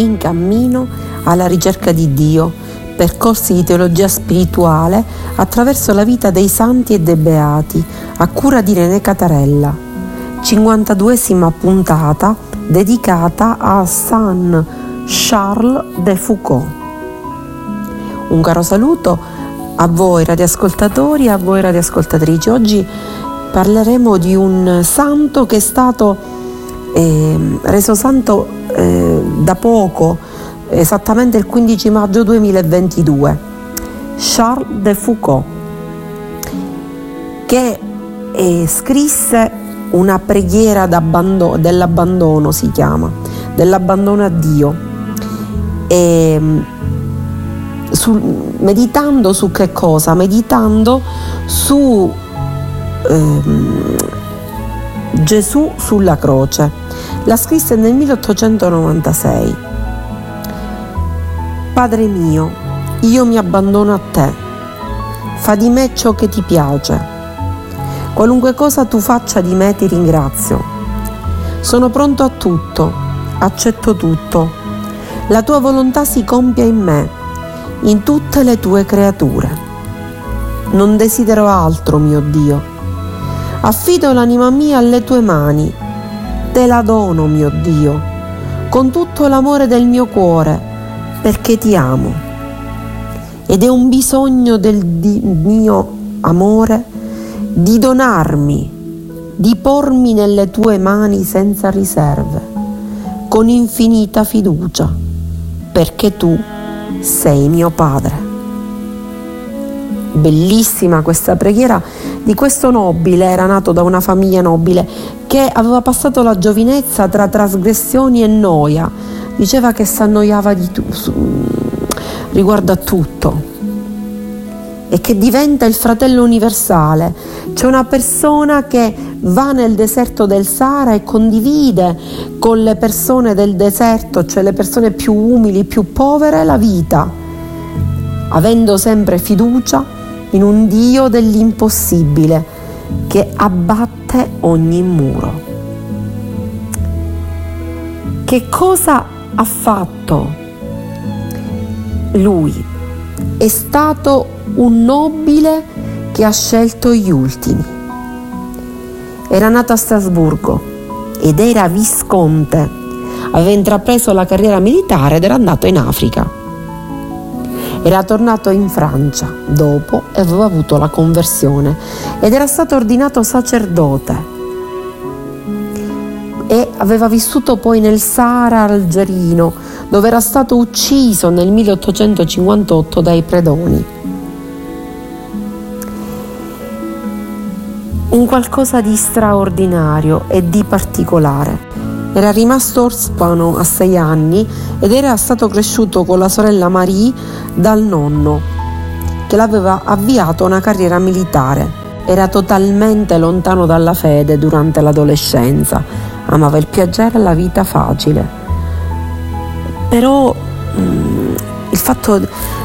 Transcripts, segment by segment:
in cammino alla ricerca di Dio, percorsi di teologia spirituale attraverso la vita dei santi e dei beati, a cura di René Catarella. 52esima puntata dedicata a San Charles de Foucault. Un caro saluto a voi radioascoltatori e a voi radioascoltatrici. Oggi parleremo di un santo che è stato eh, reso santo eh, da poco, esattamente il 15 maggio 2022, Charles de Foucault, che eh, scrisse una preghiera dell'abbandono, si chiama, dell'abbandono a Dio. E, su, meditando su che cosa? Meditando su ehm, Gesù sulla croce. La scrisse nel 1896. Padre mio, io mi abbandono a te. Fa di me ciò che ti piace. Qualunque cosa tu faccia di me ti ringrazio. Sono pronto a tutto, accetto tutto. La tua volontà si compia in me, in tutte le tue creature. Non desidero altro, mio Dio Affido l'anima mia alle tue mani, te la dono, mio Dio, con tutto l'amore del mio cuore, perché ti amo. Ed è un bisogno del mio amore di donarmi, di pormi nelle tue mani senza riserve, con infinita fiducia, perché tu sei mio Padre. Bellissima questa preghiera di questo nobile, era nato da una famiglia nobile, che aveva passato la giovinezza tra trasgressioni e noia. Diceva che si annoiava tu, su, riguardo a tutto e che diventa il fratello universale. C'è una persona che va nel deserto del Sahara e condivide con le persone del deserto, cioè le persone più umili, più povere, la vita, avendo sempre fiducia in un Dio dell'impossibile che abbatte ogni muro. Che cosa ha fatto lui? È stato un nobile che ha scelto gli ultimi. Era nato a Strasburgo ed era visconte. Aveva intrapreso la carriera militare ed era andato in Africa. Era tornato in Francia dopo aveva avuto la conversione ed era stato ordinato sacerdote e aveva vissuto poi nel Sahara algerino dove era stato ucciso nel 1858 dai predoni. Un qualcosa di straordinario e di particolare. Era rimasto orfano a sei anni ed era stato cresciuto con la sorella Marie dal nonno, che l'aveva avviato a una carriera militare. Era totalmente lontano dalla fede durante l'adolescenza, amava il piacere e la vita facile. Però mm, il fatto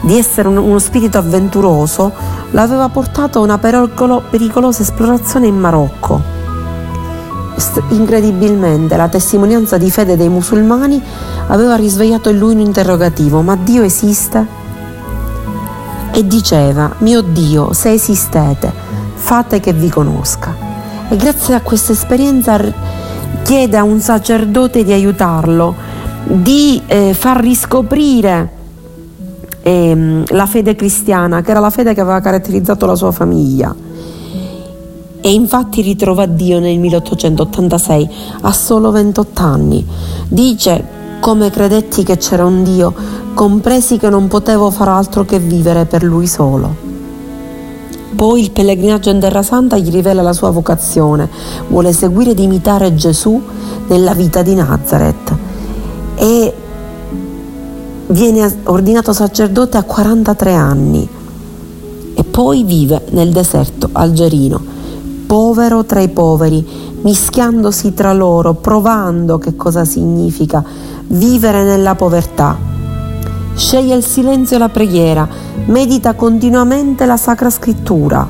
di essere un, uno spirito avventuroso l'aveva portato a una pericolo, pericolosa esplorazione in Marocco incredibilmente la testimonianza di fede dei musulmani aveva risvegliato in lui un interrogativo, ma Dio esiste? E diceva, mio Dio, se esistete, fate che vi conosca. E grazie a questa esperienza chiede a un sacerdote di aiutarlo, di eh, far riscoprire eh, la fede cristiana, che era la fede che aveva caratterizzato la sua famiglia e infatti ritrova Dio nel 1886 a solo 28 anni. Dice come credetti che c'era un Dio, compresi che non potevo far altro che vivere per Lui solo. Poi il pellegrinaggio in Terra Santa gli rivela la sua vocazione, vuole seguire ed imitare Gesù nella vita di Nazareth e viene ordinato sacerdote a 43 anni e poi vive nel deserto algerino povero tra i poveri, mischiandosi tra loro, provando che cosa significa vivere nella povertà. Sceglie il silenzio e la preghiera, medita continuamente la Sacra Scrittura.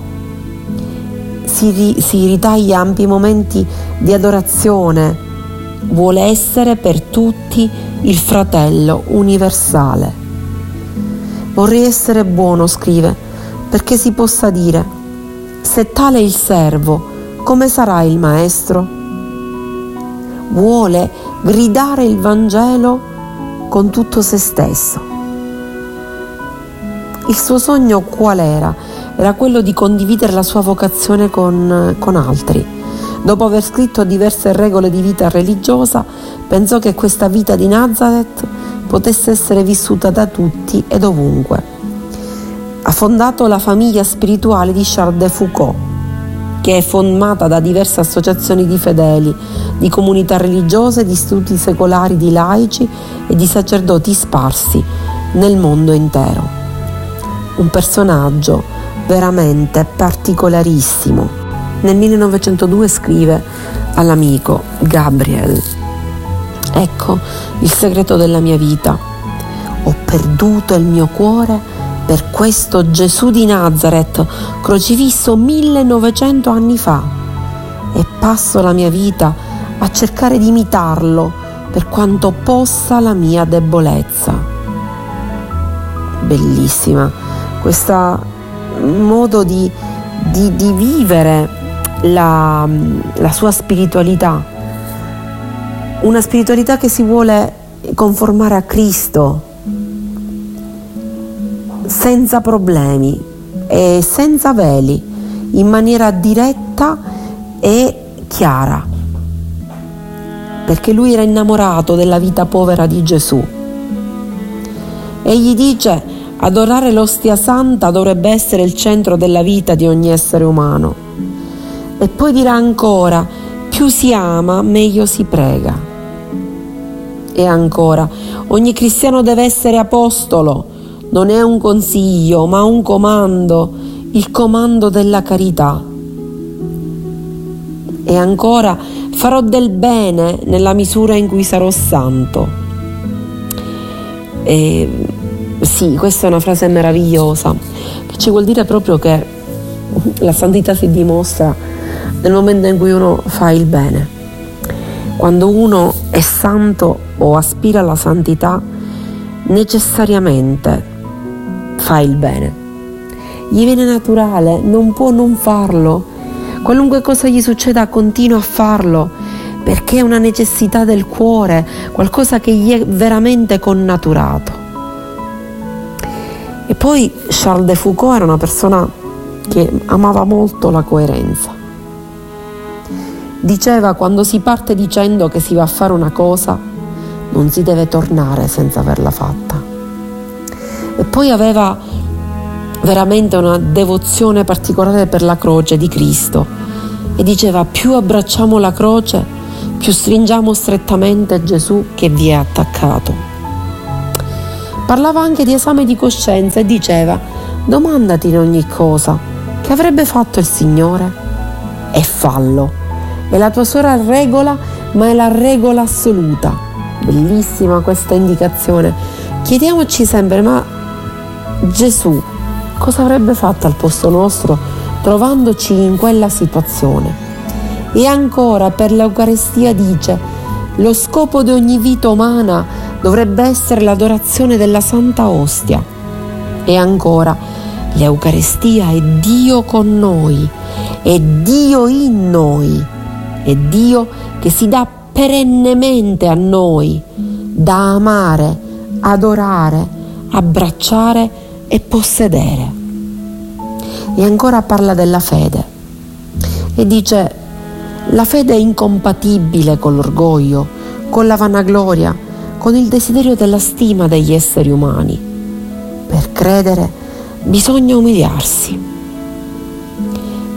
Si, ri, si ritaglia ampi momenti di adorazione, vuole essere per tutti il fratello universale. Vorrei essere buono, scrive, perché si possa dire, se tale il servo, come sarà il maestro? Vuole gridare il Vangelo con tutto se stesso. Il suo sogno qual era? Era quello di condividere la sua vocazione con, con altri. Dopo aver scritto diverse regole di vita religiosa, pensò che questa vita di Nazareth potesse essere vissuta da tutti ed ovunque. Ha fondato la famiglia spirituale di Charles de Foucault, che è formata da diverse associazioni di fedeli, di comunità religiose, di istituti secolari, di laici e di sacerdoti sparsi nel mondo intero. Un personaggio veramente particolarissimo nel 1902 scrive all'amico Gabriel, ecco il segreto della mia vita, ho perduto il mio cuore per questo Gesù di Nazareth crocifisso 1900 anni fa. E passo la mia vita a cercare di imitarlo per quanto possa la mia debolezza. Bellissima questo modo di, di, di vivere la, la sua spiritualità, una spiritualità che si vuole conformare a Cristo senza problemi e senza veli, in maniera diretta e chiara, perché lui era innamorato della vita povera di Gesù. Egli dice, adorare l'ostia santa dovrebbe essere il centro della vita di ogni essere umano. E poi dirà ancora, più si ama, meglio si prega. E ancora, ogni cristiano deve essere apostolo, non è un consiglio, ma un comando, il comando della carità. E ancora, farò del bene nella misura in cui sarò santo. E sì, questa è una frase meravigliosa, che ci vuol dire proprio che la santità si dimostra nel momento in cui uno fa il bene. Quando uno è santo o aspira alla santità, necessariamente fa il bene. Gli viene naturale, non può non farlo. Qualunque cosa gli succeda continua a farlo perché è una necessità del cuore, qualcosa che gli è veramente connaturato. E poi Charles de Foucault era una persona che amava molto la coerenza. Diceva quando si parte dicendo che si va a fare una cosa, non si deve tornare senza averla fatta. E poi aveva veramente una devozione particolare per la croce di Cristo e diceva più abbracciamo la croce, più stringiamo strettamente Gesù che vi è attaccato. Parlava anche di esame di coscienza e diceva domandati in ogni cosa che avrebbe fatto il Signore e fallo è la tua sola regola, ma è la regola assoluta. Bellissima questa indicazione. Chiediamoci sempre, ma Gesù cosa avrebbe fatto al posto nostro trovandoci in quella situazione? E ancora per l'Eucarestia dice, lo scopo di ogni vita umana dovrebbe essere l'adorazione della Santa Ostia. E ancora, l'Eucarestia è Dio con noi, è Dio in noi è Dio che si dà perennemente a noi da amare, adorare, abbracciare e possedere. E ancora parla della fede e dice la fede è incompatibile con l'orgoglio, con la vanagloria, con il desiderio della stima degli esseri umani. Per credere bisogna umiliarsi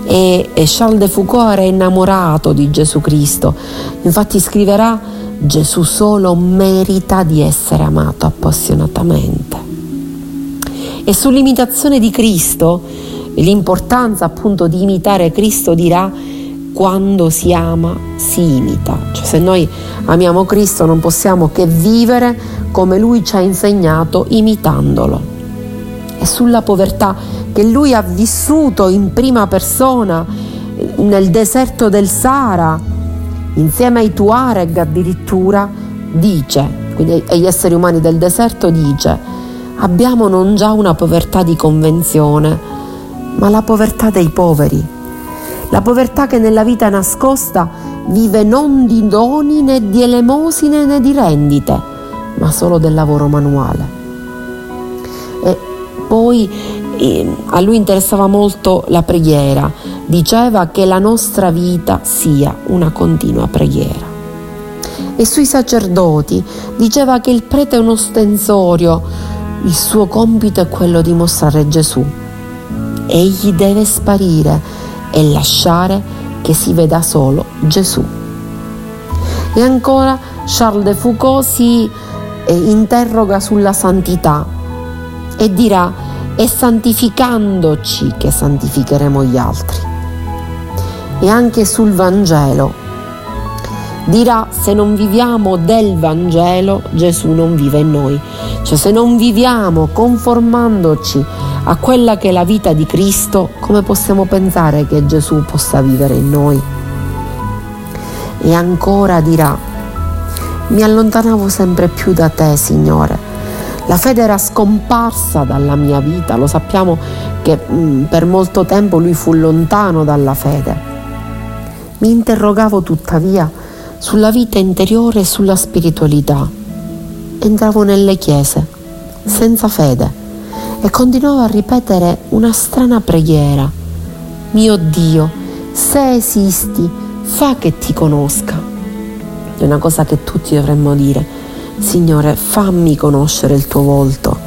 e, Charles de Foucault era innamorato di Gesù Cristo. Infatti scriverà Gesù solo merita di essere amato appassionatamente. E sull'imitazione di Cristo, l'importanza appunto di imitare Cristo dirà quando si ama si imita. Cioè se noi amiamo Cristo non possiamo che vivere come Lui ci ha insegnato imitandolo. E sulla povertà che lui ha vissuto in prima persona nel deserto del Sahara, insieme ai Tuareg addirittura, dice quindi agli esseri umani del deserto, dice, abbiamo non già una povertà di convenzione, ma la povertà dei poveri, la povertà che nella vita nascosta vive non di doni né di elemosine né di rendite, ma solo del lavoro manuale. E poi eh, a lui interessava molto la preghiera, diceva che la nostra vita sia una continua preghiera. E sui sacerdoti diceva che il prete è uno stensorio, il suo compito è quello di mostrare Gesù. Egli deve sparire e lasciare che si veda solo Gesù. E ancora Charles de Foucault si eh, interroga sulla santità e dirà è santificandoci che santificheremo gli altri. E anche sul Vangelo dirà se non viviamo del Vangelo Gesù non vive in noi, cioè se non viviamo conformandoci a quella che è la vita di Cristo, come possiamo pensare che Gesù possa vivere in noi? E ancora dirà, mi allontanavo sempre più da te, Signore. La fede era scomparsa dalla mia vita, lo sappiamo che mh, mm, per molto tempo lui fu lontano dalla fede. Mi interrogavo tuttavia sulla vita interiore e sulla spiritualità. Entravo nelle chiese senza fede e continuavo a ripetere una strana preghiera. Mio Dio, se esisti, fa che ti conosca. È una cosa che tutti dovremmo dire. Signore, fammi conoscere il tuo volto.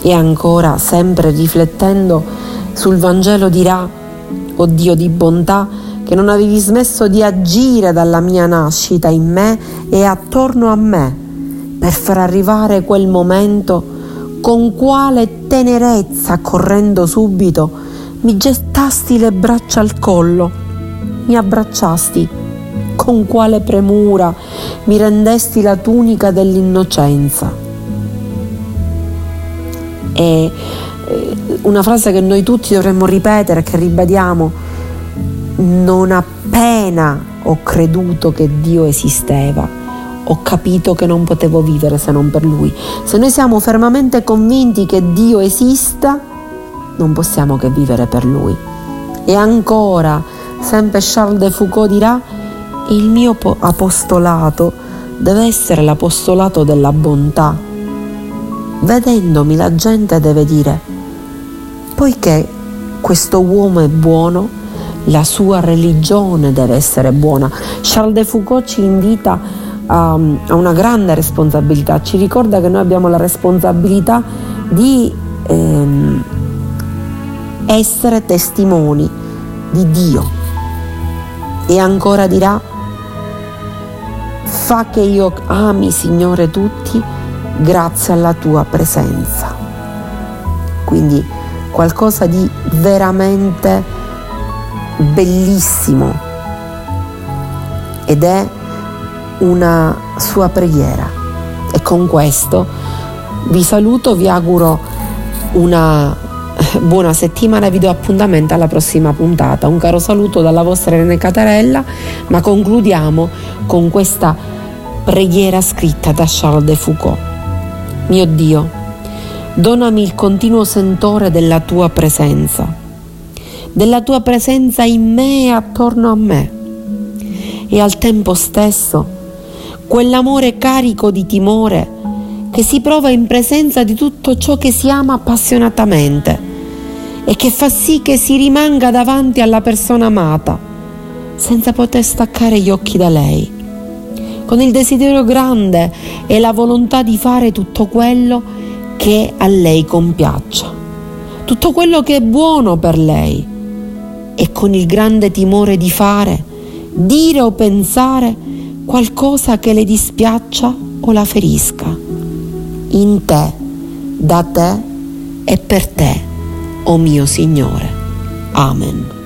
E ancora, sempre riflettendo sul Vangelo, dirà, o Dio di bontà, che non avevi smesso di agire dalla mia nascita in me e attorno a me per far arrivare quel momento con quale tenerezza, correndo subito, mi gettasti le braccia al collo, mi abbracciasti, con quale premura mi rendesti la tunica dell'innocenza. È una frase che noi tutti dovremmo ripetere, che ribadiamo, non appena ho creduto che Dio esisteva, ho capito che non potevo vivere se non per Lui. Se noi siamo fermamente convinti che Dio esista, non possiamo che vivere per Lui. E ancora, sempre Charles de Foucault dirà, il mio apostolato deve essere l'apostolato della bontà. Vedendomi la gente deve dire, poiché questo uomo è buono, la sua religione deve essere buona. Charles de Foucault ci invita a, a una grande responsabilità, ci ricorda che noi abbiamo la responsabilità di ehm, essere testimoni di Dio. E ancora dirà, fa che io ami Signore tutti grazie alla tua presenza. Quindi qualcosa di veramente bellissimo ed è una sua preghiera. E con questo vi saluto, vi auguro una buona settimana, vi do appuntamento alla prossima puntata. Un caro saluto dalla vostra Irene Catarella, ma concludiamo con questa preghiera scritta da Charles de Foucault. Mio Dio, donami il continuo sentore della tua presenza della tua presenza in me e attorno a me. E al tempo stesso quell'amore carico di timore che si prova in presenza di tutto ciò che si ama appassionatamente e che fa sì che si rimanga davanti alla persona amata senza poter staccare gli occhi da lei, con il desiderio grande e la volontà di fare tutto quello che a lei compiaccia, tutto quello che è buono per lei e con il grande timore di fare, dire o pensare qualcosa che le dispiaccia o la ferisca. In te, da te e per te, o oh mio Signore. Amen.